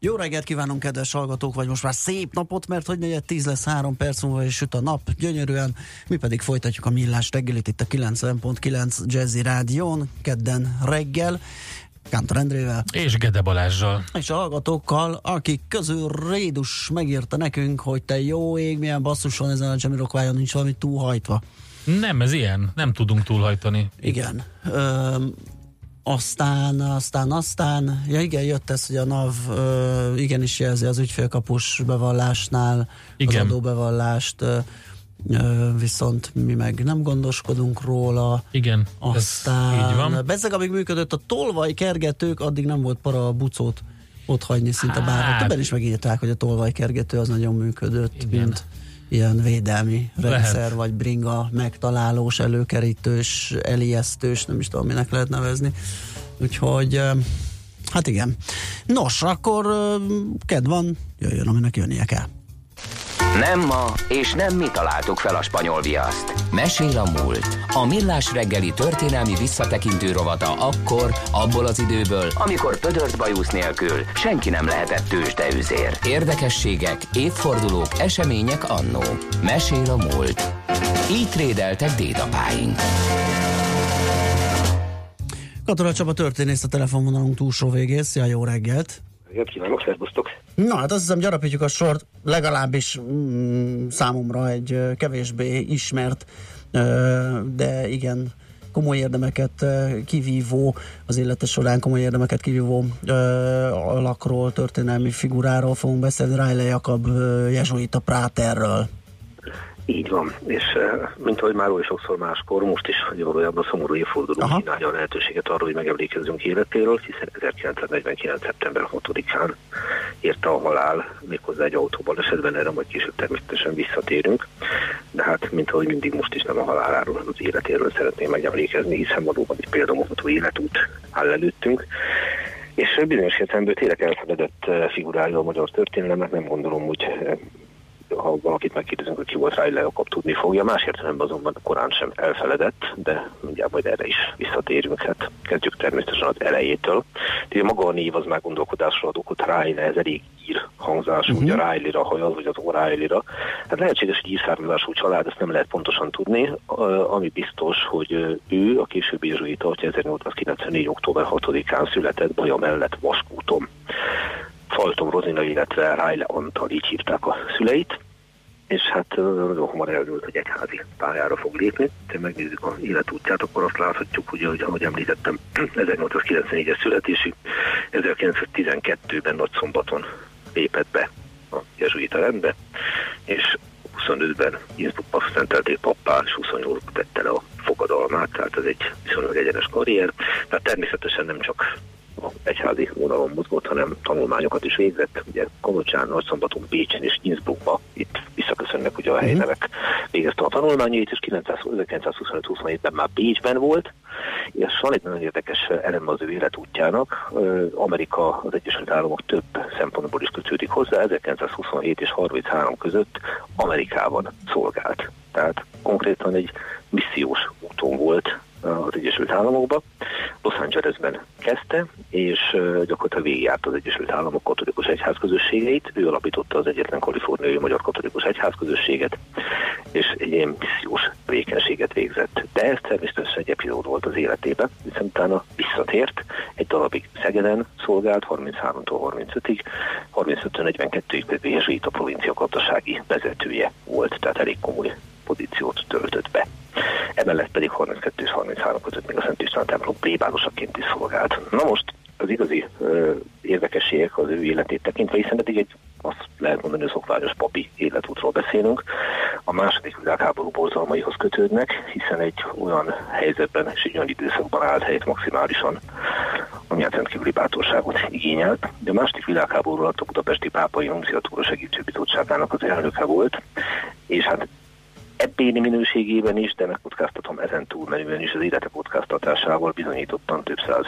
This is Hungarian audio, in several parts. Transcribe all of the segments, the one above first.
Jó reggelt kívánunk, kedves hallgatók, vagy most már szép napot, mert hogy negyed tíz lesz három perc múlva, és süt a nap gyönyörűen. Mi pedig folytatjuk a millás reggelit itt a 90.9 Jazzy Rádión, kedden reggel. Kántor Endrével. És Gede Balázsral. És a hallgatókkal, akik közül Rédus megírta nekünk, hogy te jó ég, milyen basszus van ezen a Jamiroquájon, nincs valami túlhajtva. Nem, ez ilyen. Nem tudunk túlhajtani. Igen. Ö, aztán, aztán, aztán, ja igen, jött ez, hogy a NAV ö, igenis jelzi az ügyfélkapus bevallásnál igen. az adóbevallást, ö, ö, viszont mi meg nem gondoskodunk róla. Igen, aztán, ez így van. Bezzeg, amíg működött a tolvaj kergetők, addig nem volt para a bucót ott hagyni szinte hát. Többen is megírták, hogy a tolvaj kergető az nagyon működött, igen. mint ilyen védelmi rendszer, lehet. vagy bringa megtalálós, előkerítős, elijesztős, nem is tudom, minek lehet nevezni. Úgyhogy, hát igen. Nos, akkor kedv van, jöjjön, aminek jönnie kell. Nem ma, és nem mi találtuk fel a spanyol viaszt. Mesél a múlt. A millás reggeli történelmi visszatekintő rovata akkor, abból az időből, amikor pödört bajusz nélkül senki nem lehetett tőzsdeüzér. Érdekességek, évfordulók, események annó. Mesél a múlt. Így trédeltek dédapáink. Katona Csaba történész a telefonvonalunk túlsó végész. Szia, jó reggelt! Reggelt kívánok, szervusztok! Na, hát azt hiszem gyarapítjuk a sort, legalábbis mm, számomra egy kevésbé ismert, de igen, komoly érdemeket kivívó, az élete során komoly érdemeket kivívó alakról, történelmi figuráról fogunk beszélni, Riley Jakab jezsuita Práterről. Így van, és mint ahogy már oly sokszor máskor, most is hogy valójában szomorú évforduló kínálja a lehetőséget arra, hogy megemlékezzünk életéről, hiszen 1949. szeptember 6-án érte a halál, méghozzá egy autóban esetben, erre majd később természetesen visszatérünk, de hát mint ahogy mindig most is nem a haláláról, az életéről szeretném megemlékezni, hiszen valóban egy példamutató életút áll előttünk, és bizonyos értelemben tényleg elfeledett figurája a magyar történelemnek, nem gondolom, hogy ha valakit megkérdezünk, hogy ki volt Riley Jakob, tudni fogja. Más értelemben azonban korán sem elfeledett, de mindjárt majd erre is visszatérünk. Hát kezdjük természetesen az elejétől. Tehát maga a név az már gondolkodásra ad okot Riley, ez elég ír hangzású, uh-huh. ugye Riley-ra hajaz, vagy az O'Reilly-ra. Hát lehetséges, hogy írszármazású család, ezt nem lehet pontosan tudni. Ami biztos, hogy ő a későbbi jezsuita, hogy 1894. október 6-án született Baja mellett Vaskúton. Faltom Rozina, illetve Riley Antal, így hívták a szüleit, és hát nagyon hamar eldőlt, hogy egyházi pályára fog lépni. Ha megnézzük a életútját, akkor azt láthatjuk, hogy ahogy, ahogy említettem, 1894-es születésű, 1912-ben Nagyszombaton lépett be a jezsuita rendbe, és 25-ben Innsbruckba szentelték pappá, és 28 tette le a fogadalmát, tehát ez egy viszonylag egyenes karrier. Tehát természetesen nem csak a egyházi vonalon mozgott, hanem tanulmányokat is végzett. Ugye Kolocsán, Nagyszombaton, Bécsen és Innsbruckba itt visszaköszönnek ugye a helynevek végezte a tanulmányait, és 1925-27-ben már Bécsben volt, és van egy nagyon érdekes elem az ő életútjának. Amerika, az Egyesült Államok több szempontból is kötődik hozzá. 1927 és 33 között Amerikában szolgált. Tehát konkrétan egy missziós úton volt az Egyesült Államokba. Los Angelesben kezdte, és gyakorlatilag végigjárt az Egyesült Államok katolikus egyházközösségeit. Ő alapította az egyetlen kaliforniai magyar katolikus egyházközösséget, és egy ilyen missziós tevékenységet végzett. De ez természetesen egy epizód volt az életében, hiszen utána visszatért, egy darabig Szegeden szolgált, 33-tól 35-ig, 35-42-ig pedig a provincia gazdasági vezetője volt, tehát elég komoly pozíciót töltött be. Emellett pedig 32 és 33 között még a Szent István templom plébánosaként is szolgált. Na most az igazi ö, érdekességek az ő életét tekintve, hiszen eddig egy azt lehet mondani, hogy szokványos papi életútról beszélünk. A második világháború borzalmaihoz kötődnek, hiszen egy olyan helyzetben és egy olyan időszakban állt helyet maximálisan ami hát rendkívüli bátorságot igényelt. De a második világháború alatt a budapesti pápai nunciatúra segítségbizottságának az elnöke volt, és hát ebbéni minőségében is, de megkockáztatom ezen túlmenően is az élete kockáztatásával bizonyítottan több száz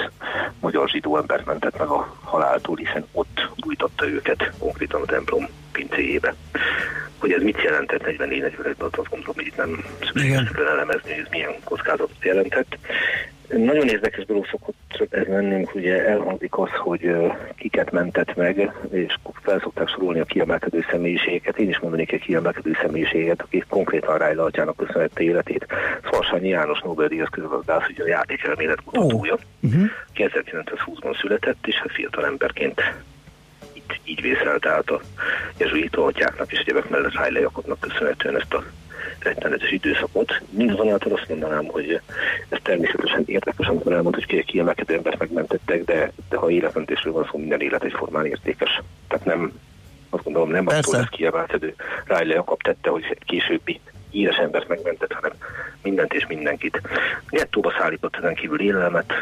magyar zsidó embert mentett meg a haláltól, hiszen ott bújtatta őket konkrétan a templom pincéjébe. Hogy ez mit jelentett 44-45-ben, azt gondolom, hogy itt nem szükséges elemezni, hogy ez milyen kockázatot jelentett. Nagyon érdekes dolog szokott ez lennünk, ugye elhangzik az, hogy kiket mentett meg, és felszokták sorolni a kiemelkedő személyiségeket. Én is mondanék egy kiemelkedő személyiséget, aki konkrétan Rájla atyának köszönhette életét. Szarsanyi János Nobel-díjas közgazdász, ugye a játékelmélet mutatója, oh. uh-huh. 1920-ban született, és hát fiatal emberként így, így vészelt át a jezsuita atyáknak és egyebek mellett Rájla Jakobnak köszönhetően ezt a rettenetes időszakot. Mindazonáltal azt mondanám, hogy ez természetesen érdekes, amikor elmondta, hogy kiemelkedő embert megmentettek, de, de ha életmentésről van szó, minden élet egyformán értékes. Tehát nem, azt gondolom, nem attól lesz kiemelkedő. Riley Jakab tette, hogy egy későbbi híres embert megmentett, hanem mindent és mindenkit. Gettóba szállított ezen kívül élelmet,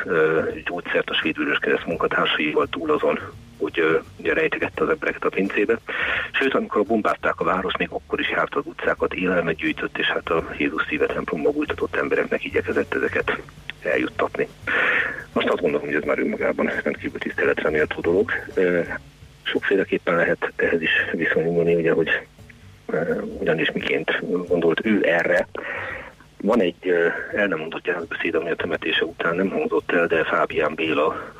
gyógyszert a svéd kereszt munkatársaival túl azon, hogy ugye rejtegette az embereket a pincébe. Sőt, amikor bombázták a város, még akkor is járt az utcákat, élelmet gyűjtött, és hát a Jézus szíve templomba bújtatott embereknek igyekezett ezeket eljuttatni. Most azt gondolom, hogy ez már önmagában rendkívül tiszteletre méltó dolog. Sokféleképpen lehet ehhez is viszonyulni, ugye, hogy ugyanis miként gondolt ő erre. Van egy el nem mondott jelentbeszéd, ami a temetése után nem hangzott el, de Fábián Béla,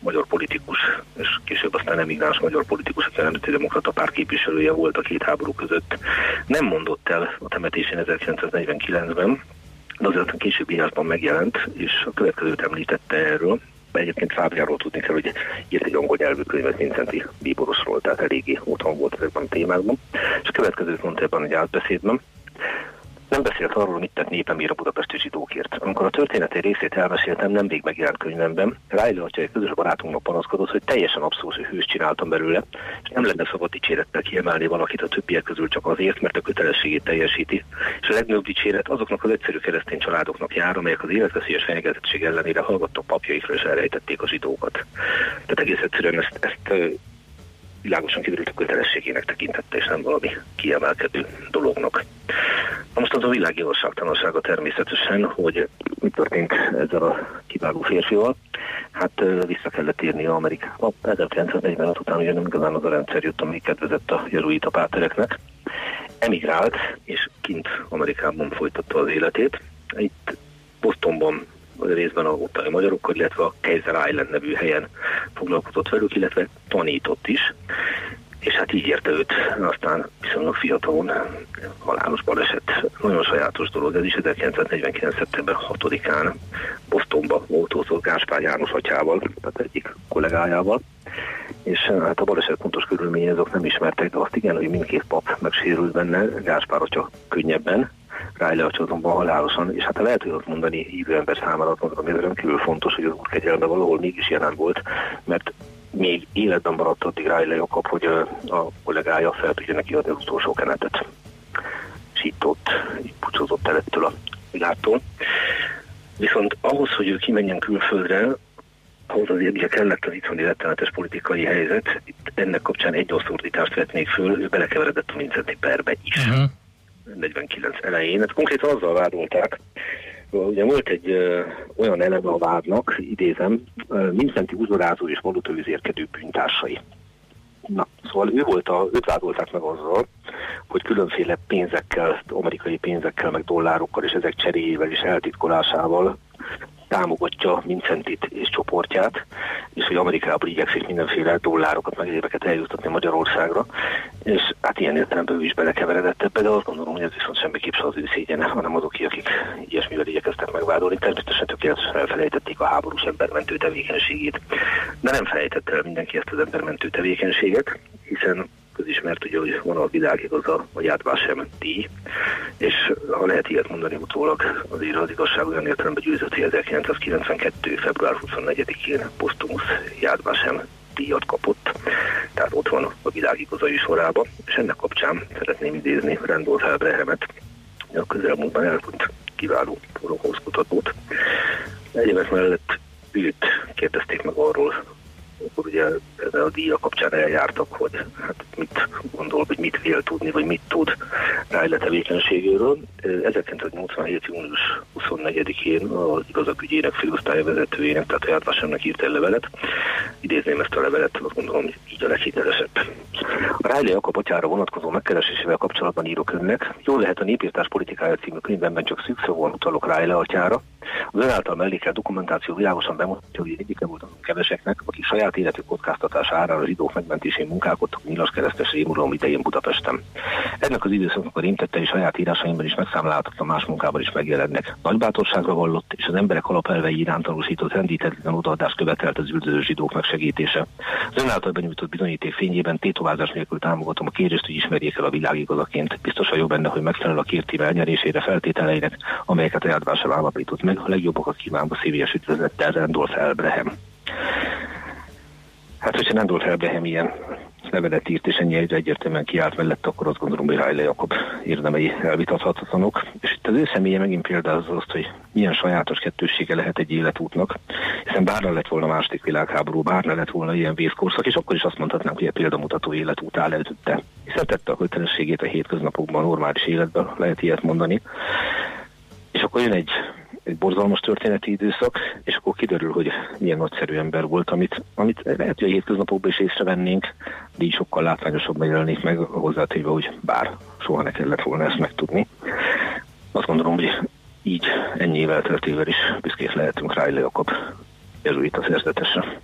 magyar politikus, és később aztán emigráns magyar politikus, aki a Nemzeti Demokrata Párt képviselője volt a két háború között, nem mondott el a temetésén 1949-ben, de azért a későbbi írásban megjelent, és a következőt említette erről. Egyébként Fábiáról tudni kell, hogy írt egy angol nyelvű könyvet Vincenti Bíborosról, tehát eléggé otthon volt ezekben a témákban. És a következőt mondta ebben egy átbeszédben, nem beszélt arról, mit tett népemért a budapesti zsidókért. Amikor a történeti részét elmeséltem, nem még megjelent könyvemben, Rájlő atya egy közös barátunknak panaszkodott, hogy teljesen abszolút hős csináltam belőle, és nem lenne szabad dicsérettel kiemelni valakit a többiek közül csak azért, mert a kötelességét teljesíti. És a legnagyobb dicséret azoknak az egyszerű keresztény családoknak jár, amelyek az életveszélyes fenyegetettség ellenére hallgattak papjaikra és elrejtették a zsidókat. Tehát egész egyszerűen ezt, ezt világosan kiderült a kötelességének tekintette, és nem valami kiemelkedő dolognak. Na most az a világi országtalansága természetesen, hogy mi történt ezzel a kiváló férfival. Hát vissza kellett írni Amerikába. 1946 után ugye nem igazán az a rendszer jött, ami kedvezett a jeruita pátereknek. Emigrált, és kint Amerikában folytatta az életét. Itt Bostonban részben a ottani magyarokkal, illetve a Kaiser Island nevű helyen foglalkozott velük, illetve tanított is. És hát így érte őt, aztán viszonylag fiatalon halálos baleset. Nagyon sajátos dolog, ez is 1949. szeptember 6-án Bostonba autózott Gáspár János atyával, tehát egyik kollégájával, és hát a baleset pontos körülményei azok nem ismertek, de azt igen, hogy mindkét pap megsérült benne, Gáspár atya könnyebben, Riley azonban halálosan, és hát lehet, hogy ott mondani hívő ember számára, ami rendkívül fontos, hogy az útkegyelme valahol mégis jelen volt, mert még életben maradt addig Riley Jakab, hogy a kollégája fel tudja neki adni az utolsó kenetet. És itt ott így pucsozott el ettől a világtól. Viszont ahhoz, hogy ő kimenjen külföldre, ahhoz azért ugye kellett az itthoni rettenetes politikai helyzet. Itt ennek kapcsán egy oszordítást vetnék föl, ő belekeveredett a Vincenti perbe is. Uh-huh. 49 elején. Hát konkrétan azzal vádolták, Ugye volt egy ö, olyan eleme a vádnak, idézem, Vincenti uzorázó és valutőzérkedő bűntársai. Na, szóval ő volt a, őt vádolták meg azzal, hogy különféle pénzekkel, amerikai pénzekkel, meg dollárokkal és ezek cseréjével és eltitkolásával támogatja Vincentit és csoportját, és hogy Amerikából igyekszik mindenféle dollárokat, meg éveket eljuttatni Magyarországra, és hát ilyen értelemben ő is belekeveredett ebbe, de azt gondolom, hogy ez viszont semmiképp sem az ő szégyene, hanem azok, akik ilyesmivel igyekeztek megvádolni. Természetesen tökéletesen elfelejtették a háborús embermentő tevékenységét, de nem felejtette el mindenki ezt az embermentő tevékenységet, hiszen közismert, ugye, hogy van a világig az a, a Yad Vashem díj, és ha lehet ilyet mondani utólag, azért az igazság olyan értelemben győzött, hogy 1992. február 24-én posztumusz Vashem díjat kapott, tehát ott van a világigazai sorában, és ennek kapcsán szeretném idézni Randolph Elbrehemet, a közelmúltban elhunyt kiváló holokauszt kutatót. Egyébként mellett őt kérdezték meg arról, akkor ugye a díja kapcsán eljártak, hogy hát mit gondol, hogy mit vél tudni, vagy mit tud Riley tevékenységéről. 1987. június 24-én az igazakügyének főosztálya vezetőjének, tehát Járvásemnek írt egy levelet. Idézném ezt a levelet, azt gondolom, hogy így a leghitelesebb. A Riley Jakab atyára vonatkozó megkeresésével kapcsolatban írok önnek. Jól lehet a népírtás politikája című könyvemben csak szűkszóval utalok Riley atyára. Az ön által mellékelt dokumentáció világosan bemutatja, hogy egyike volt azon keveseknek, akik saját életük kockáztatása árára a zsidók megmentésén munkálkodtak Nyilas keresztes rémuralom idején Budapesten. Ennek az időszaknak a rémtettei saját írásaimban is megszámláltatva más munkában is megjelennek. Nagy bátorságra vallott, és az emberek alapelvei iránt tanúsított rendítetlen odaadást követelt az üldöző zsidók megsegítése. Az ön által benyújtott bizonyíték fényében tétovázás nélkül támogatom a kérést, hogy ismerjék el a világigazaként. Biztos vagyok benne, hogy megfelel a kértíme elnyerésére feltételeinek, amelyeket a járvásra állapított meg. A legjobbakat kívánva szívélyes üdvözlettel Randolph Elbrehem. Hát, hogyha Randolph Elbrehem ilyen levelet írt, és ennyi egyértelműen kiállt mellett, akkor azt gondolom, hogy Riley Jakob érdemei elvitathatatlanok. És itt az ő személye megint példázza azt, hogy milyen sajátos kettőssége lehet egy életútnak, hiszen bárna lett volna második világháború, bárna lett volna ilyen vészkorszak, és akkor is azt mondhatnánk, hogy a példamutató életút áll előtte. Hiszen tette a kötelességét a hétköznapokban, normális életben, lehet ilyet mondani. És akkor jön egy egy borzalmas történeti időszak, és akkor kiderül, hogy milyen nagyszerű ember volt, amit, amit lehet, hogy a hétköznapokban is észrevennénk, de így sokkal látványosabban jelenik meg hozzátéve, hogy bár soha ne kellett volna ezt megtudni. Azt gondolom, hogy így ennyi év elteltével is büszkék lehetünk rá, Jakab a szerzetesre.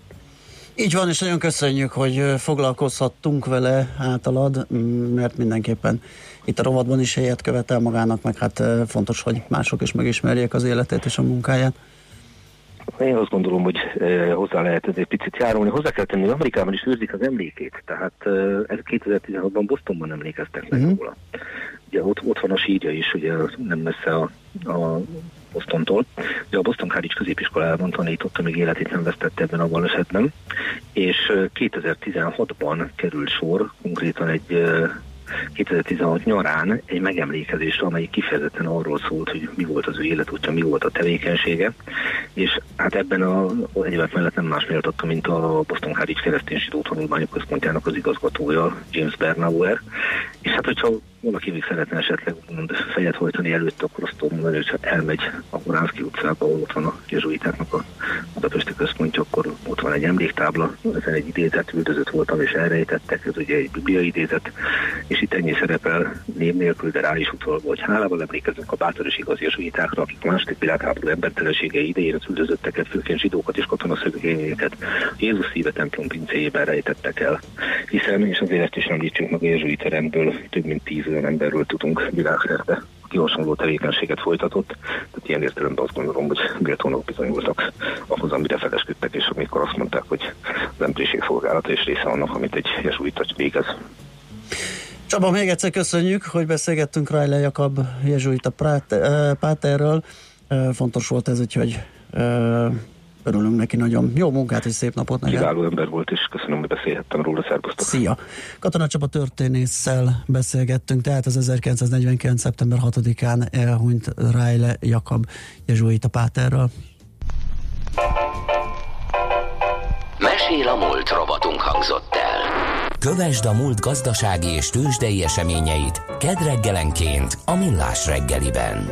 Így van, és nagyon köszönjük, hogy foglalkozhattunk vele általad, mert mindenképpen itt a rovatban is helyet követel magának, meg hát fontos, hogy mások is megismerjék az életét és a munkáját. Én azt gondolom, hogy hozzá lehet ez egy picit járulni. Hozzá kell tenni, hogy Amerikában is őrzik az emlékét. Tehát eh, ez 2016-ban Bostonban emlékeztek meg uh-huh. róla. Ugye ott, ott van a sírja is, ugye nem messze a, a Bostontól. Ugye a Boston College középiskolában tanította, még életét nem vesztette ebben a balesetben, és 2016-ban került sor konkrétan egy 2016 nyarán egy megemlékezésre, amely kifejezetten arról szólt, hogy mi volt az ő életútja, mi volt a tevékenysége, és hát ebben a egyébként mellett nem más méltatta, mint a Boston College keresztény zsidó tanulmányok központjának az igazgatója, James Bernauer, és hát hogyha valaki még szeretne esetleg mond, fejet hajtani előtt, akkor azt tudom mondani, hogy ha elmegy a Horánszki utcába, ahol ott van a jezsuitáknak a Budapesti központja, akkor ott van egy emléktábla, ezen egy idézet, üldözött voltam és elrejtettek, ez ugye egy biblia idézet, és itt ennyi szerepel név nélkül, de rá is utalva, hogy hálával emlékezünk a bátor és igaz jezsuitákra, akik második világháború embertelensége idején az üldözötteket, főként zsidókat és katonaszögényeket Jézus szíve templom pincéjében rejtettek el. Hiszen, és azért ezt is említsünk meg a jezsuita rendből, több mint tíz olyan emberről tudunk világszerte, aki hasonló tevékenységet folytatott. Tehát ilyen értelemben azt gondolom, hogy méltónak bizonyultak ahhoz, amire felesküdtek, és amikor azt mondták, hogy az emberiség szolgálata és része annak, amit egy jezsuita végez. Csaba, még egyszer köszönjük, hogy beszélgettünk Riley Jakab jezsuita Páterről. Fontos volt ez, úgyhogy Örülünk neki nagyon. Jó munkát és szép napot neked. Kiváló ember volt, és köszönöm, hogy beszélhettem róla. Szerbusztok. Szia! Katona Csaba történésszel beszélgettünk, tehát az 1949. szeptember 6-án elhunyt Riley Jakab Jezsuita Páterről. Mesél a múlt robotunk hangzott el. Kövesd a múlt gazdasági és tőzsdei eseményeit kedd reggelenként a Millás reggeliben.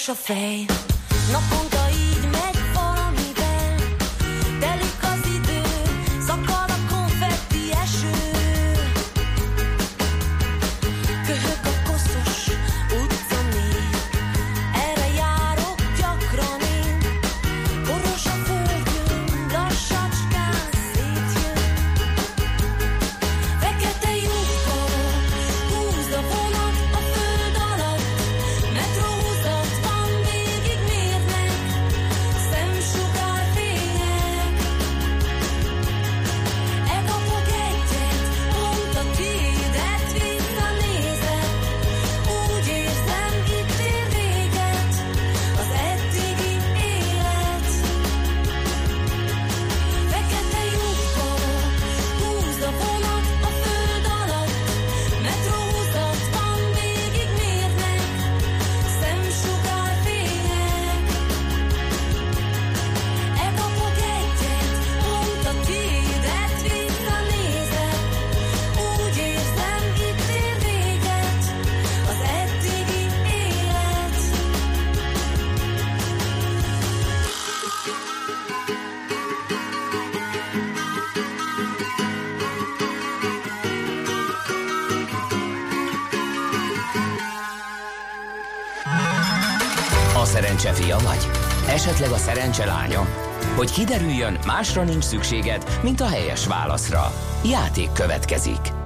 Üres a Esetleg a szerencse? Hogy kiderüljön, másra nincs szükséged, mint a helyes válaszra. Játék következik.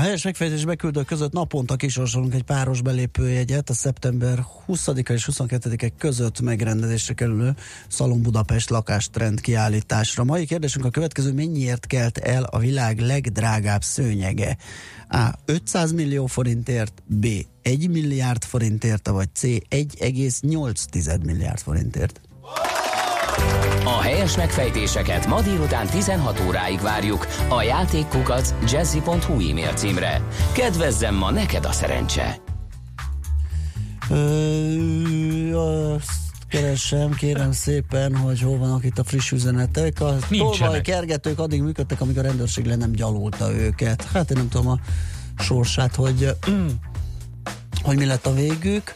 A helyes megfejtés beküldők között naponta kisorsolunk egy páros belépőjegyet a szeptember 20-a és 22-e között megrendezésre kerülő Szalon Budapest lakástrend kiállításra. Mai kérdésünk a következő, mennyiért kelt el a világ legdrágább szőnyege? A. 500 millió forintért, B. 1 milliárd forintért, vagy C. 1,8 milliárd forintért. A helyes megfejtéseket ma délután 16 óráig várjuk a játékkukac jazzy.hu e-mail címre. Kedvezzem ma neked a szerencse! Ö, azt keresem, kérem szépen, hogy hol vannak itt a friss üzenetek. A Nincsenek. tolvaj kergetők addig működtek, amíg a rendőrség le nem gyalulta őket. Hát én nem tudom a sorsát, hogy, hogy mi lett a végük,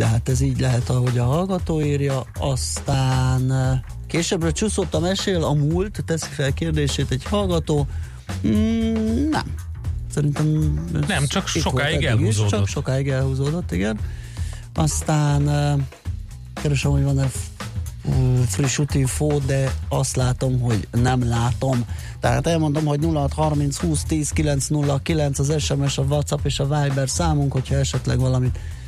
de hát ez így lehet, ahogy a hallgató írja. Aztán későbbre csúszott a mesél, a múlt, teszi fel kérdését egy hallgató. Mm, nem. Szerintem Nem, csak sokáig eddig is, elhúzódott. Csak sokáig elhúzódott, igen. Aztán keresem, hogy van-e friss info, de azt látom, hogy nem látom. Tehát elmondom, hogy 0630 20 10 909 az SMS, a WhatsApp és a Viber számunk, hogyha esetleg valamit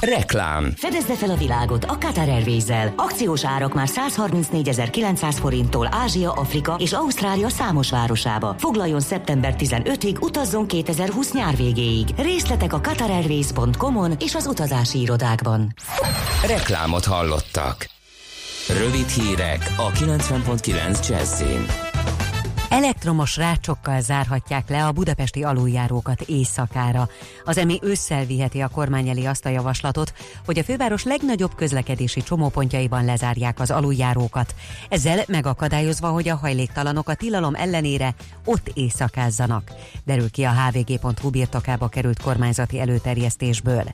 Reklám. Fedezze fel a világot a Qatar Airways-zel. Akciós árak már 134.900 forinttól Ázsia, Afrika és Ausztrália számos városába. Foglaljon szeptember 15-ig, utazzon 2020 nyár végéig. Részletek a qatarairways.com-on és az utazási irodákban. Reklámot hallottak. Rövid hírek a 90.9 Jazzin. Elektromos rácsokkal zárhatják le a budapesti aluljárókat éjszakára. Az EMI ősszel viheti a kormány elé azt a javaslatot, hogy a főváros legnagyobb közlekedési csomópontjaiban lezárják az aluljárókat. Ezzel megakadályozva, hogy a hajléktalanok a tilalom ellenére ott éjszakázzanak. Derül ki a hvg.hu birtokába került kormányzati előterjesztésből.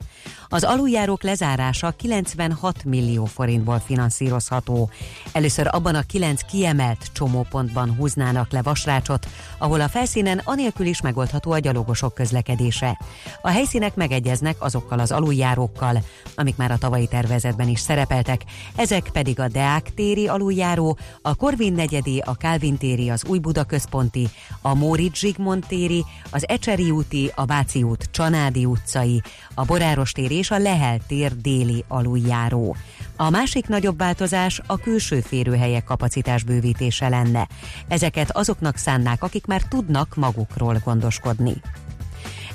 Az aluljárók lezárása 96 millió forintból finanszírozható. Először abban a kilenc kiemelt csomópontban húznának le vasrácsot, ahol a felszínen anélkül is megoldható a gyalogosok közlekedése. A helyszínek megegyeznek azokkal az aluljárókkal, amik már a tavalyi tervezetben is szerepeltek, ezek pedig a Deák téri aluljáró, a Korvin negyedi, a Kálvin téri, az Új Buda központi, a Móricz Zsigmond téri, az Ecseri úti, a Váci út Csanádi utcai, a Boráros tér és a Lehel tér déli aluljáró. A másik nagyobb változás a külső férőhelyek kapacitás bővítése lenne. Ezeket azoknak szánnák, akik már tudnak magukról gondoskodni.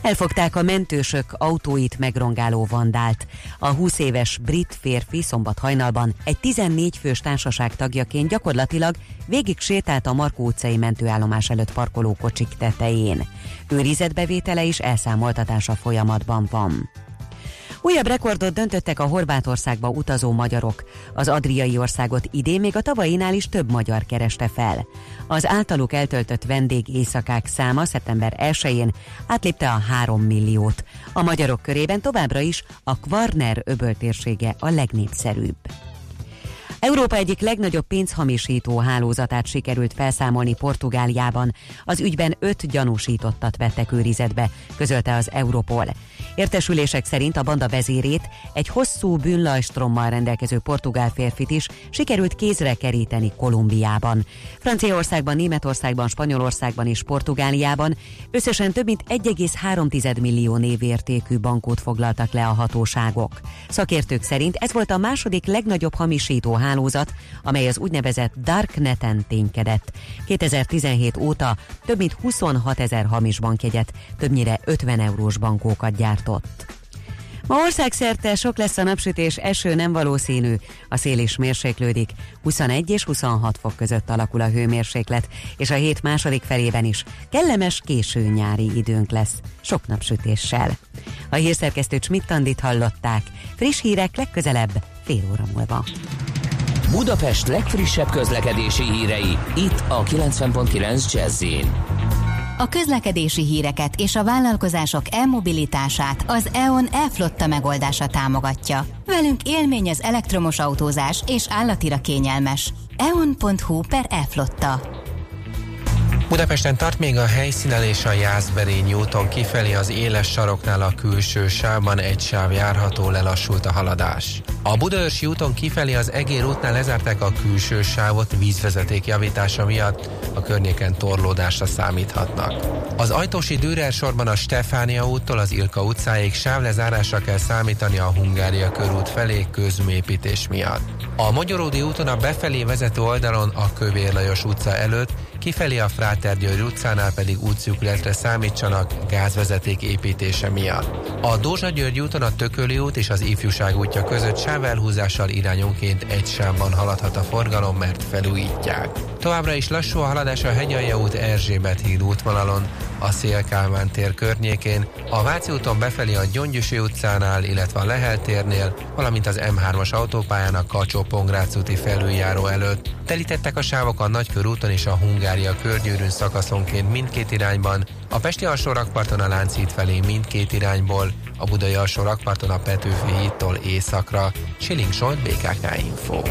Elfogták a mentősök autóit megrongáló vandált. A 20 éves brit férfi szombat hajnalban egy 14 fős társaság tagjaként gyakorlatilag végig sétált a Markó utcai mentőállomás előtt parkoló kocsik tetején. Őrizetbevétele és elszámoltatása folyamatban van. Újabb rekordot döntöttek a Horvátországba utazó magyarok. Az Adriai országot idén még a tavainál is több magyar kereste fel. Az általuk eltöltött vendég éjszakák száma szeptember 1-én átlépte a 3 milliót. A magyarok körében továbbra is a Kvarner öböltérsége a legnépszerűbb. Európa egyik legnagyobb pénzhamisító hálózatát sikerült felszámolni Portugáliában. Az ügyben öt gyanúsítottat vettek őrizetbe, közölte az Europol. Értesülések szerint a banda vezérét, egy hosszú bűnlajstrommal rendelkező portugál férfit is sikerült kézre keríteni Kolumbiában. Franciaországban, Németországban, Spanyolországban és Portugáliában összesen több mint 1,3 millió névértékű bankót foglaltak le a hatóságok. Szakértők szerint ez volt a második legnagyobb hamisító hálózat, amely az úgynevezett Darkneten ténykedett. 2017 óta több mint 26 ezer hamis bankjegyet, többnyire 50 eurós bankókat gyártott. Ma országszerte sok lesz a napsütés, eső nem valószínű, a szél is mérséklődik, 21 és 26 fok között alakul a hőmérséklet, és a hét második felében is kellemes késő nyári időnk lesz, sok napsütéssel. A hírszerkesztő Csmittandit hallották, friss hírek legközelebb, fél óra múlva. Budapest legfrissebb közlekedési hírei, itt a 90.9 jazz a közlekedési híreket és a vállalkozások elmobilitását az EON e-flotta megoldása támogatja. Velünk élmény az elektromos autózás és állatira kényelmes. eon.hu per e-flotta. Budapesten tart még a helyszínelés a Jászberény úton kifelé az éles saroknál a külső sávban egy sáv járható, lelassult a haladás. A Budaörsi úton kifelé az Egér útnál lezárták a külső sávot vízvezeték javítása miatt, a környéken torlódásra számíthatnak. Az Ajtósi Dürer sorban a Stefánia úttól az Ilka utcáig sávlezárásra kell számítani a Hungária körút felé közmépítés miatt. A Magyaródi úton a befelé vezető oldalon a Kövér Lajos utca előtt kifelé a Fráter György utcánál pedig útszűkületre számítsanak gázvezeték építése miatt. A Dózsa György úton a Tököli út és az Ifjúság útja között sávelhúzással irányonként egy sávban haladhat a forgalom, mert felújítják. Továbbra is lassú a haladás a Hegyalja út Erzsébet híd útvonalon, a Szélkálmán tér környékén, a Váci úton befelé a Gyöngyösi utcánál, illetve a Lehel térnél, valamint az M3-as autópályán a kacsó úti felüljáró előtt. Telítettek a sávok a Nagykörúton és a Hungária körgyűrűn szakaszonként mindkét irányban, a Pesti alsó rakparton a Lánchíd felé mindkét irányból, a Budai alsó rakparton a Petőfi hídtól északra. Siling Solt, BKK Info.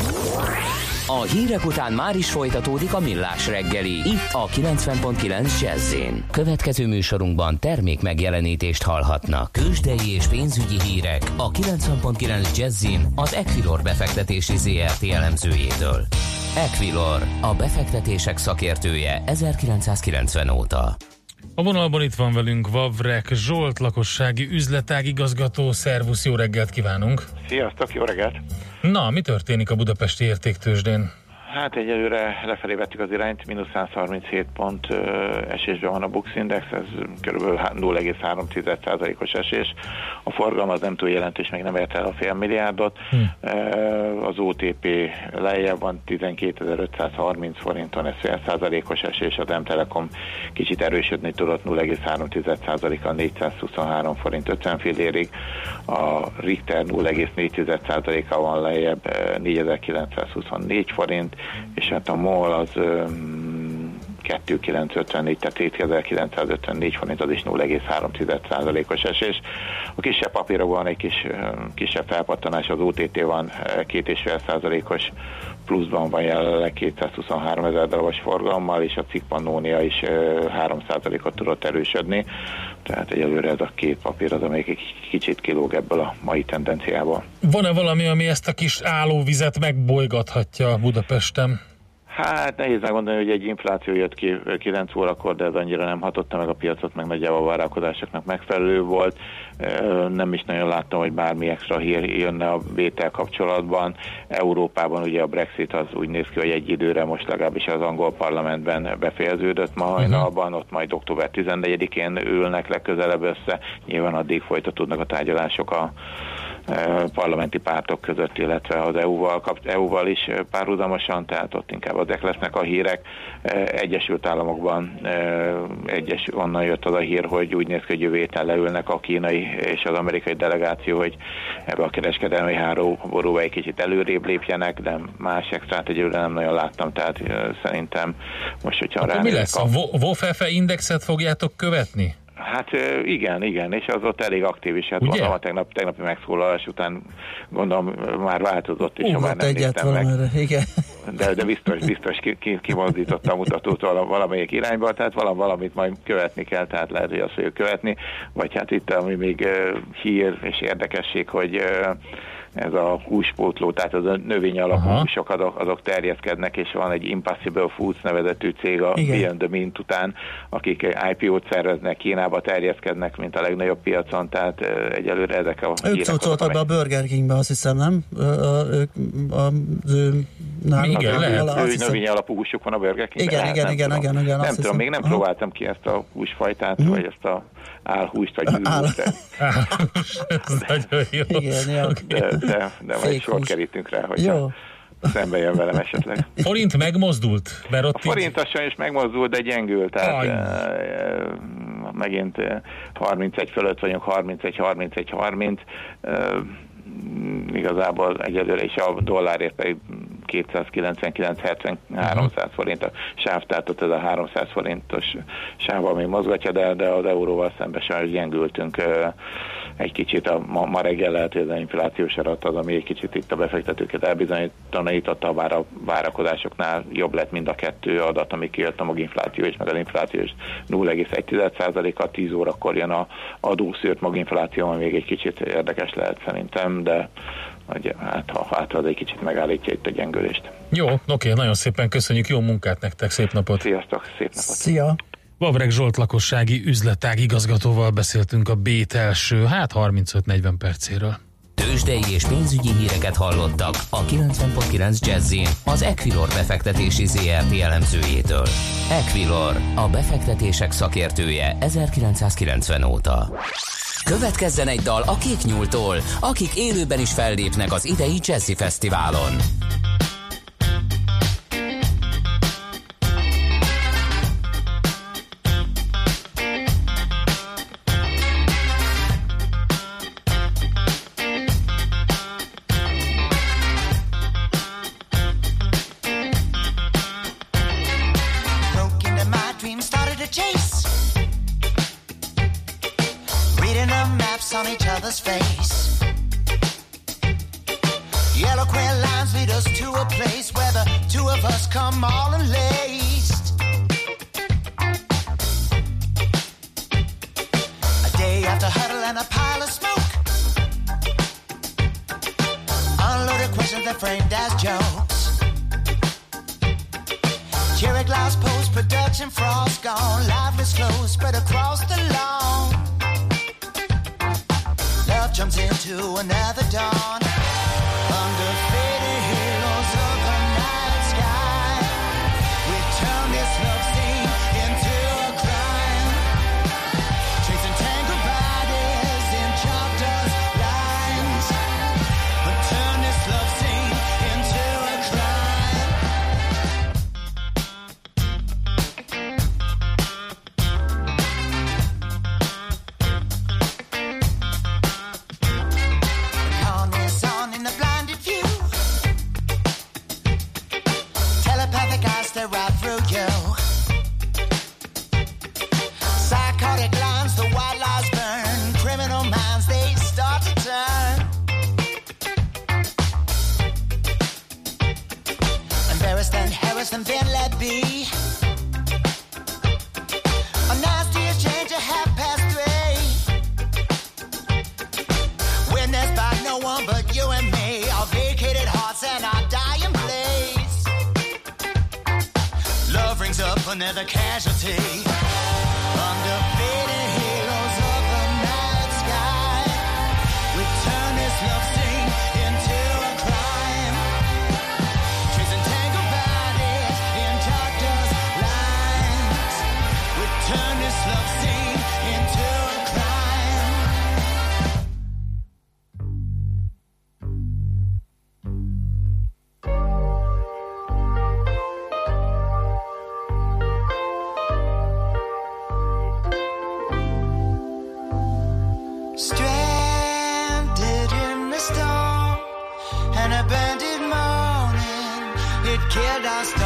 A hírek után már is folytatódik a millás reggeli. Itt a 90.9 jazz Következő műsorunkban termék megjelenítést hallhatnak. Kősdei és pénzügyi hírek a 90.9 jazz az Equilor befektetési ZRT elemzőjétől. Equilor, a befektetések szakértője 1990 óta. A vonalban itt van velünk Vavrek Zsolt, lakossági üzletág igazgató. Szervusz, jó reggelt kívánunk! Sziasztok, jó reggelt! Na, mi történik a budapesti értéktősdén? Hát egyelőre lefelé vettük az irányt, mínusz 137 pont esésben van a Bux Index, ez kb. 0,3%-os esés. A forgalom az nem túl jelentős, meg nem ért el a fél milliárdot. Hm. Az OTP lejjebb van 12.530 forinton, ez fél százalékos esés, az M-Telekom kicsit erősödni tudott 0,3%-a 423 forint 50 fillérig, a Richter 0,4%-a van lejjebb 4924 forint, és hát a MOL az 2954, tehát 7954 forint, az is 0,3%-os esés. A kisebb papírok van egy kis, kisebb felpattanás, az OTT van 2,5%-os pluszban van jelenleg 223 ezer darabos forgalommal, és a cikkpannónia is 3%-ot tudott erősödni. Tehát egyelőre ez a két papír az, amelyik egy kicsit kilóg ebből a mai tendenciából. Van-e valami, ami ezt a kis állóvizet megbolygathatja Budapesten? Hát nehéz megmondani, hogy egy infláció jött ki 9 órakor, de ez annyira nem hatotta meg a piacot, meg nagyjából a várakozásoknak megfelelő volt. Nem is nagyon láttam, hogy bármi extra hír jönne a vétel kapcsolatban. Európában ugye a Brexit az úgy néz ki, hogy egy időre most legalábbis az angol parlamentben befejeződött ma hajnalban, ott majd október 14-én ülnek legközelebb össze. Nyilván addig folytatódnak a tárgyalások a parlamenti pártok között, illetve az EU-val, EU-val is párhuzamosan, tehát ott inkább azek lesznek a hírek. Egyesült Államokban egyes, onnan jött az a hír, hogy úgy néz ki, hogy jövő héten leülnek a kínai és az amerikai delegáció, hogy ebbe a kereskedelmi háróborúba egy kicsit előrébb lépjenek, de más extrát egyőre nem nagyon láttam, tehát szerintem most, hogyha rá... mi lesz? A WOFFE indexet fogjátok követni? Hát igen, igen, és az ott elég aktív is. Hát Ugye? gondolom a tegnap, tegnapi megszólalás után gondolom már változott, és uh, már nem egyet meg. Igen. De, de biztos, biztos kimozdította a mutatót valamelyik irányba, tehát valamit majd követni kell, tehát lehet, hogy azt fogjuk követni, vagy hát itt ami még hír és érdekesség, hogy ez a húspótló, tehát az a növény alapú húsok azok, azok terjeszkednek, és van egy Impossible Foods nevezetű cég a Igen. Beyond the Mint után, akik IPO-t szerveznek, Kínába terjeszkednek, mint a legnagyobb piacon, tehát egyelőre ezek a Ők szóltak be a Burger Kingbe, azt hiszem, nem? Ők, náluk, igen, lehet. Ő növény alapú húsuk van a Burger Kingben? Igen, igen, igen, igen, igen, Nem tudom, még nem próbáltam ki ezt a húsfajtát, uh-huh. vagy ezt a álhúst, vagy hűhúst. Ez nagyon jó. Igen, jó. De, de, de majd sor kerítünk rá, hogy jó. szembe jön velem esetleg. Forint megmozdult? Mert ott a forint így... is megmozdult, de gyengült, tehát e, e, megint 31 fölött vagyunk, 31-31-30, e, igazából egyelőre is a dollárért pedig 299-70 300 forint a sáv, tehát ott ez a 300 forintos sávval még mozgatja, de, de az euróval szemben sajnos gyengültünk egy kicsit. A, ma, ma reggel lehet, hogy az inflációs adat az, ami egy kicsit itt a befektetőket elbizonyította, bár a várakozásoknál jobb lett mind a kettő adat, ami kijött a maginfláció és meg az inflációs 0,1%-a 10 órakor jön a adószűrt maginfláció, ami még egy kicsit érdekes lehet szerintem, de hogy hát, ha, hát az egy kicsit megállítja itt a gyengülést. Jó, oké, nagyon szépen köszönjük, jó munkát nektek, szép napot! Sziasztok, szép napot! Szia! Vavreg Zsolt lakossági üzletág igazgatóval beszéltünk a Bét első, hát 35-40 percéről. Tőzsdei és pénzügyi híreket hallottak a 90.9 jazz az Equilor befektetési ZRT elemzőjétől. Equilor, a befektetések szakértője 1990 óta. Következzen egy dal a Kék Nyúltól, akik élőben is fellépnek az idei Jazzy Fesztiválon. kid, I stole.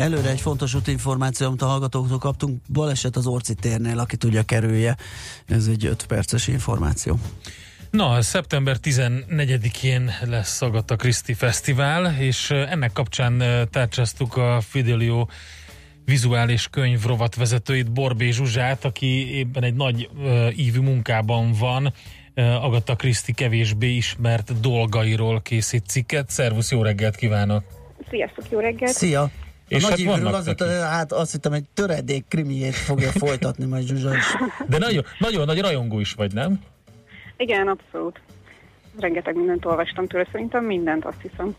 Előre egy fontos útinformáció, amit a hallgatóktól kaptunk, baleset az Orci térnél, aki tudja kerülje. Ez egy 5 perces információ. Na, szeptember 14-én lesz Agatha Christie Fesztivál, és ennek kapcsán tárcsáztuk a Fidelio vizuális könyv rovatvezetőit, Borbé Zsuzsát, aki éppen egy nagy uh, ívű munkában van, uh, Agatha Christie kevésbé ismert dolgairól készít cikket. Szervusz, jó reggelt kívánok! Sziasztok, jó reggelt! Szia! A És nagy hát vannak neki. hát azt hittem, egy töredék krimiét fogja folytatni majd Zsuzsa is. De nagyon, nagyon nagy rajongó is vagy, nem? Igen, abszolút. Rengeteg mindent olvastam tőle, szerintem mindent, azt hiszem.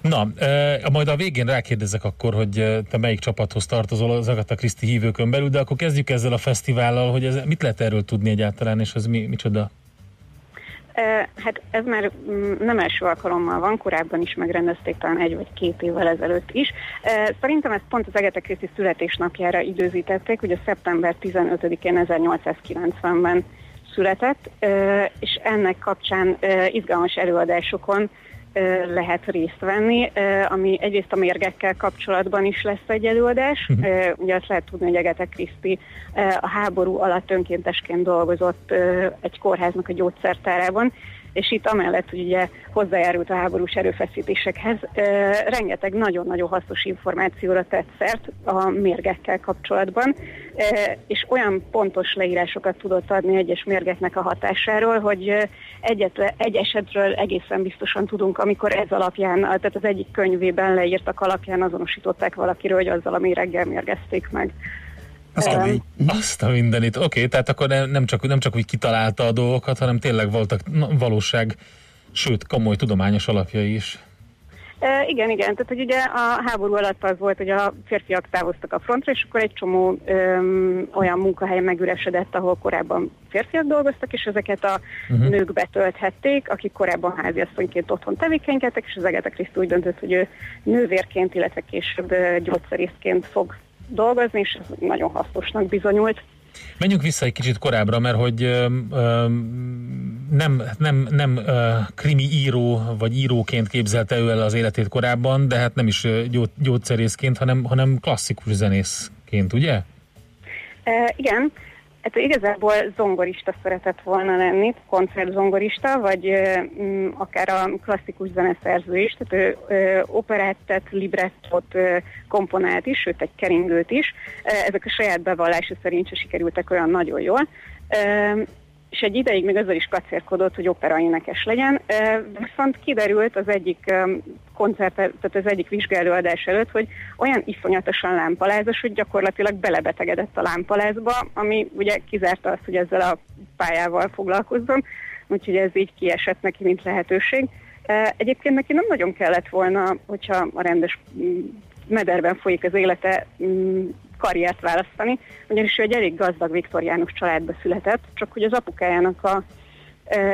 Na, e, majd a végén rákérdezek akkor, hogy te melyik csapathoz tartozol az Agatha Christie hívőkön belül, de akkor kezdjük ezzel a fesztivállal, hogy ez, mit lehet erről tudni egyáltalán, és ez mi, micsoda? Hát ez már mm, nem első alkalommal van, korábban is megrendezték talán egy vagy két évvel ezelőtt is. Szerintem ezt pont az Agatha Christie születésnapjára időzítették, a szeptember 15-én 1890-ben született, és ennek kapcsán izgalmas előadásokon lehet részt venni, ami egyrészt a mérgekkel kapcsolatban is lesz egy előadás. E, Ugye azt lehet tudni, hogy Agatha Christie e, a háború alatt önkéntesként dolgozott egy kórháznak a gyógyszertárában, és itt amellett, hogy ugye hozzájárult a háborús erőfeszítésekhez, rengeteg nagyon-nagyon hasznos információra tett szert a mérgekkel kapcsolatban, és olyan pontos leírásokat tudott adni egyes mérgeknek a hatásáról, hogy e, egyetlen, egy esetről egészen biztosan tudunk, amikor ez alapján, tehát az egyik könyvében leírtak alapján azonosították valakiről, hogy azzal a méreggel mérgezték meg. Az kemény. Azt a mindenit. Oké, okay, tehát akkor ne- nem csak, nem csak úgy kitalálta a dolgokat, hanem tényleg voltak valóság, sőt, komoly tudományos alapjai is. E, igen, igen, tehát hogy ugye a háború alatt az volt, hogy a férfiak távoztak a frontra, és akkor egy csomó öm, olyan munkahely megüresedett, ahol korábban férfiak dolgoztak, és ezeket a uh-huh. nők betölthették, akik korábban háziasszonyként otthon tevékenykedtek, és az Agatha Christie úgy döntött, hogy ő nővérként, illetve később gyógyszerészként fog dolgozni, és ez nagyon hasznosnak bizonyult. Menjünk vissza egy kicsit korábbra, mert hogy öm, öm, nem, nem, nem ö, krimi író vagy íróként képzelte ő el az életét korábban, de hát nem is ö, gyó, gyógyszerészként, hanem, hanem klasszikus zenészként, ugye? E, igen, hát igazából zongorista szeretett volna lenni, koncertzongorista, vagy m, akár a klasszikus zeneszerző is, tehát ő operát tett, librettot e, komponált is, sőt egy keringőt is. Ezek a saját bevallása szerint se sikerültek olyan nagyon jól. És egy ideig még azzal is kacérkodott, hogy operaénekes legyen, viszont kiderült az egyik koncert, tehát az egyik vizsgálóadás előtt, hogy olyan iszonyatosan lámpalázas, hogy gyakorlatilag belebetegedett a lámpalázba, ami ugye kizárta azt, hogy ezzel a pályával foglalkozzon, úgyhogy ez így kiesett neki, mint lehetőség. Egyébként neki nem nagyon kellett volna, hogyha a rendes mederben folyik az élete, karriert választani, ugyanis ő egy elég gazdag viktoriánus családba született, csak hogy az apukájának a,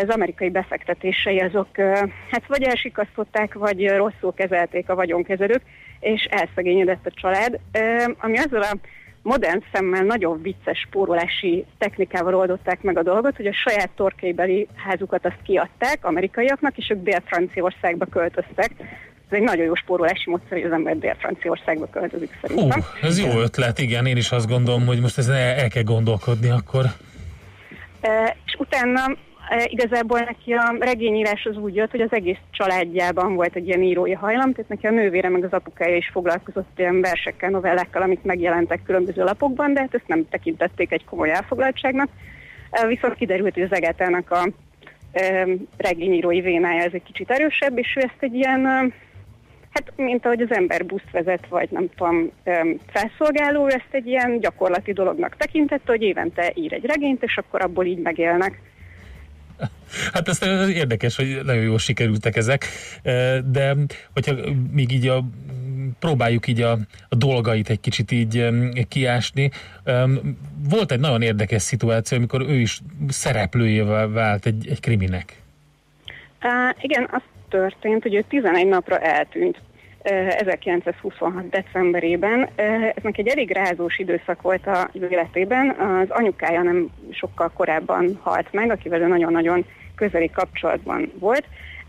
az amerikai befektetései azok hát vagy elsikasztották, vagy rosszul kezelték a vagyonkezelők, és elszegényedett a család, ami azzal a modern szemmel nagyon vicces spórolási technikával oldották meg a dolgot, hogy a saját torkéibeli házukat azt kiadták amerikaiaknak, és ők Dél-Franciaországba költöztek. Ez egy nagyon jó spórolási módszer, hogy az ember Dél-Franciaországba költözik szerintem. Hú, ez jó ötlet, igen, én is azt gondolom, hogy most ezen el, el kell gondolkodni akkor. E, és utána e, igazából neki a regényírás az úgy jött, hogy az egész családjában volt egy ilyen írói hajlam, tehát neki a nővére meg az apukája is foglalkozott ilyen versekkel, novellákkal, amik megjelentek különböző lapokban, de hát ezt nem tekintették egy komoly elfoglaltságnak. E, viszont kiderült, hogy az Egetának a e, regényírói vénája ez egy kicsit erősebb, és ő ezt egy ilyen, hát mint ahogy az ember buszt vezet, vagy nem tudom, felszolgáló, ezt egy ilyen gyakorlati dolognak tekintette, hogy évente ír egy regényt, és akkor abból így megélnek. Hát ez érdekes, hogy nagyon jól sikerültek ezek, de hogyha még így a próbáljuk így a, a dolgait egy kicsit így kiásni. Volt egy nagyon érdekes szituáció, amikor ő is szereplőjével vált egy, egy kriminek. Uh, igen, az történt, hogy ő 11 napra eltűnt uh, 1926. decemberében. Uh, ez neki egy elég rázós időszak volt a életében. Az anyukája nem sokkal korábban halt meg, akivel ő nagyon-nagyon közeli kapcsolatban volt.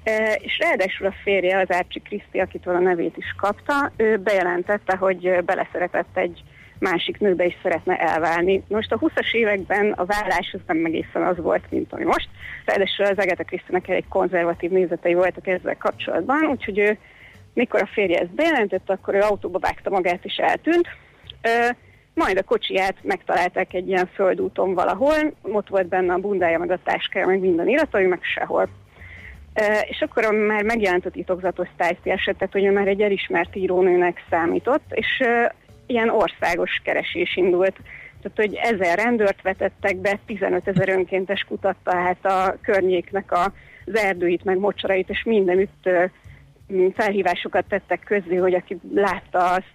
Uh, és ráadásul a férje, az Árcsi Kriszti, akitől a nevét is kapta, ő bejelentette, hogy beleszeretett egy másik nőbe is szeretne elválni. Most a 20-as években a vállás az nem egészen az volt, mint ami most. Ráadásul az Agatha Krisztinek egy konzervatív nézetei voltak ezzel kapcsolatban, úgyhogy ő, mikor a férje ezt bejelentette, akkor ő autóba vágta magát és eltűnt. Ö, majd a kocsiját megtalálták egy ilyen földúton valahol, ott volt benne a bundája, meg a táskája, meg minden irata, meg sehol. És akkor már megjelent a titokzatos tájti esetet, hogy ő már egy elismert írónőnek számított, és ilyen országos keresés indult. Tehát, hogy ezer rendőrt vetettek be, 15 ezer önkéntes kutatta hát a környéknek a, az erdőit, meg mocsarait, és mindenütt uh, felhívásokat tettek közzé, hogy aki látta, azt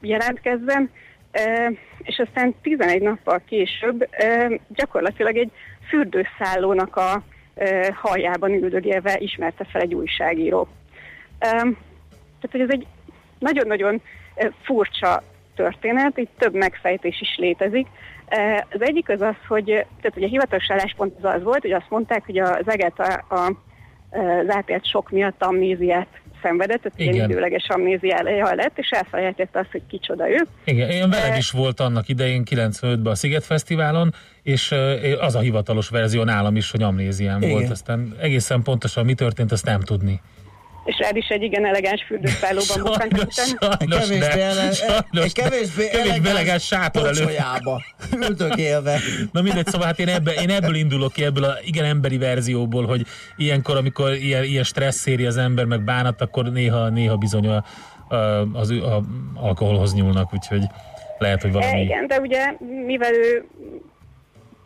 jelentkezzen. Uh, és aztán 11 nappal később uh, gyakorlatilag egy fürdőszállónak a uh, haljában üldögélve ismerte fel egy újságíró. Um, tehát, hogy ez egy nagyon-nagyon furcsa történet, itt több megfejtés is létezik. Az egyik az az, hogy, tehát, hogy a hivatalos álláspont az az volt, hogy azt mondták, hogy az eget a, a, az átélt sok miatt amnéziát szenvedett, tehát ilyen Igen. időleges amnéziája lett, és elfelejtette azt, hogy kicsoda ő. Igen, én veleg is volt annak idején 95-ben a Sziget Fesztiválon, és az a hivatalos verzió nálam is, hogy amnéziám Igen. volt. Aztán egészen pontosan mi történt, azt nem tudni. És rád is egy igen elegáns fürdőszállóban bukkantak utána. Sajnos, kevésbé ele- sajnos, egy kevésbé kevésbé elegáns sátor elő. Pocsolyába. Üldögélve. Na mindegy, szóval hát én ebből, én ebből indulok ki, ebből a igen emberi verzióból, hogy ilyenkor, amikor ilyen, ilyen stressz éri az ember, meg bánat, akkor néha, néha bizony a, a, az a, alkoholhoz nyúlnak, úgyhogy lehet, hogy E, valami... igen, de ugye mivel ő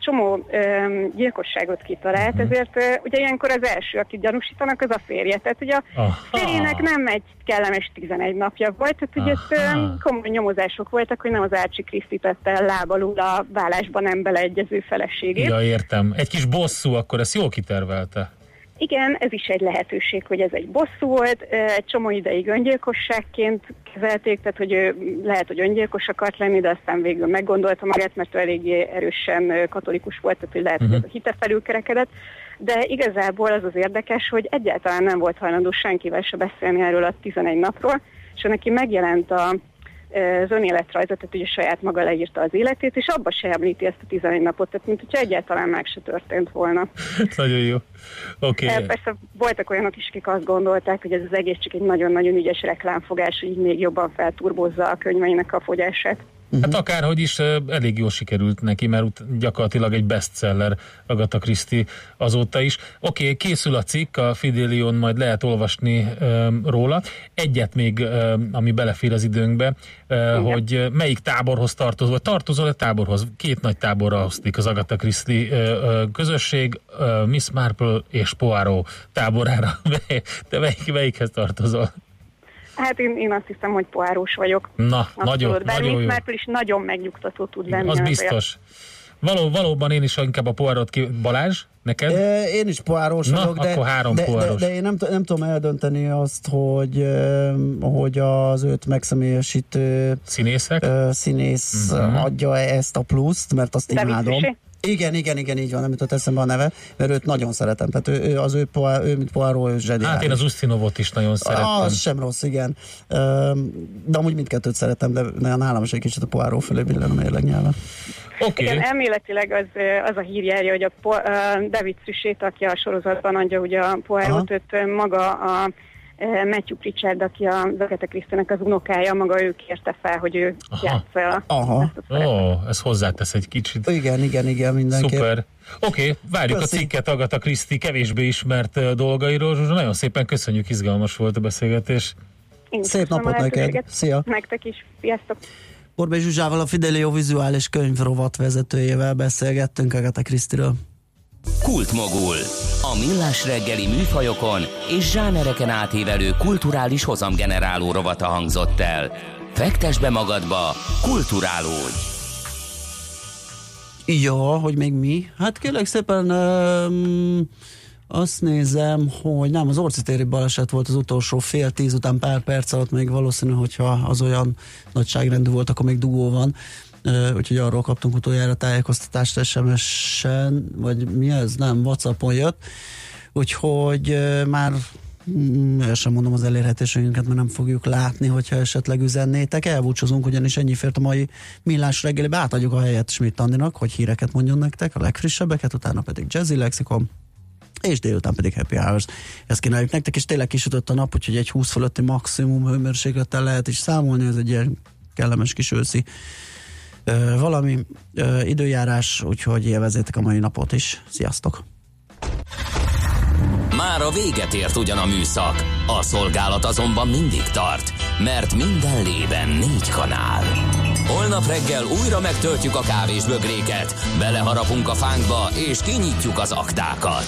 csomó öm, gyilkosságot kitalált, Mhm. ezért ö, ugye ilyenkor az első, akit gyanúsítanak, az a férje. Tehát ugye a férjének nem egy kellemes 11 napja volt, tehát ugye itt öm, komoly nyomozások voltak, hogy nem az Ácsi Kriszti tette lábalul a vállásban nem beleegyező feleségét. Ja, értem. Egy kis bosszú, akkor ezt jól kitervelte. Igen, ez is egy lehetőség, hogy ez egy bosszú volt, egy csomó ideig öngyilkosságként kezelték, tehát hogy ő lehet, hogy öngyilkos akart lenni, de aztán végül meggondolta magát, mert ő eléggé erősen katolikus volt, tehát hogy lehet, hogy ez a hite felülkerekedett. De igazából az az érdekes, hogy egyáltalán nem volt hajlandó senkivel se beszélni erről a 11 napról, és neki megjelent a, az önéletrajzot, tehát ugye saját maga leírta az életét, és abba se említi ezt a 11 napot, tehát mint hogyha egyáltalán meg se történt volna. Nagyon jó. Oké. Okay. Okay. Persze voltak olyanok is, akik azt gondolták, hogy ez az egész csak egy nagyon-nagyon ügyes reklámfogás, hogy így még jobban felturbozza a könyveinek a fogyását. Hát akárhogy is elég jól sikerült neki, mert gyakorlatilag egy bestseller Agatha Christie azóta is. Oké, okay, készül a cikk, a Fidelion majd lehet olvasni ö, róla. Egyet még, ö, ami belefér az időnkbe, ö, hogy melyik táborhoz tartozol, vagy tartozol a táborhoz? Két nagy táborra osztik az Agatha Christie ö, közösség, ö, Miss Marple és Poirot táborára. Te melyik, melyikhez tartozol? Hát én, én azt hiszem, hogy poáros vagyok. Na, Abszolút. nagyon, Bár nagyon jó. Marple is nagyon megnyugtató tud lenni. Az biztos. Való, valóban én is inkább a poárot ki... Balázs, neked? E, Én is poáros Na, vagyok, de, akkor három de, de, poáros. de én nem, t- nem tudom eldönteni azt, hogy, hogy az őt megszemélyesítő Színészek? színész Mhm. uh-huh. adja ezt a pluszt, mert azt David imádom. Suchet? Igen, igen, igen, így van, nem jutott eszembe a neve, mert őt nagyon szeretem. Tehát ő, ő az ő, poá, ő mint Poirot, ő zseniális. Hát én az Usztinovot is nagyon szerettem. Az sem rossz, igen. De amúgy mindkettőt szeretem, de nálam is egy kicsit a Poirot fölé billen a mérleg nyelven. Oké. Igen, elméletileg az, az a hír járja, hogy a po- David Suchet, aki a sorozatban adja ugye a Poirot, maga a Matthew Pritchard, aki a Agatha Christie-nek az unokája, maga ő kérte fel, hogy ő játsza el. Aha. Ó, ez hozzátesz egy kicsit. Igen, igen, igen, mindenképp. Szuper. Oké, okay, várjuk Köszi. a cikket Agatha Christie kevésbé ismert ö, dolgairól. Zsuzsa, nagyon szépen köszönjük, izgalmas volt a beszélgetés. Én Szép napot neked. Szia. Nektek is. Sziasztok. Borbé Zsuzsával, a Fidelio vizuális könyvrovat vezetőjével beszélgettünk Agatha Christie-ről. Kultmogul. A millás reggeli műfajokon és zsánereken átívelő kulturális hozamgeneráló rovata hangzott el. Fektes be magadba, kulturálódj! Ja, hogy még mi? Hát kérlek szépen um, azt nézem, hogy nem, az Orci téri baleset volt az utolsó fél tíz után pár perc alatt, még valószínű, hogyha az olyan nagyságrendű volt, akkor még dugó van. Úgyhogy arról kaptunk utoljára tájékoztatást SMS-en, vagy mi ez? Nem, Whatsappon jött. Úgyhogy már mm, el sem mondom az elérhetőségünket, mert nem fogjuk látni, hogyha esetleg üzennétek. Elbúcsúzunk, ugyanis ennyi fért a mai millás reggelibe. Átadjuk a helyet Schmidt Andinak, hogy híreket mondjon nektek, a legfrissebbeket, utána pedig Jazzy Lexikon, és délután pedig Happy Hours. Ezt kínáljuk nektek, és tényleg kisütött a nap, úgyhogy egy 20 fölötti maximum hőmérséklettel lehet is számolni, ez egy ilyen kellemes kis őszi valami időjárás, úgyhogy élvezétek a mai napot is. Sziasztok! Már a véget ért ugyan a műszak, a szolgálat azonban mindig tart, mert minden lében négy kanál. Holnap reggel újra megtöltjük a kávés bögréket, beleharapunk a fánkba és kinyitjuk az aktákat.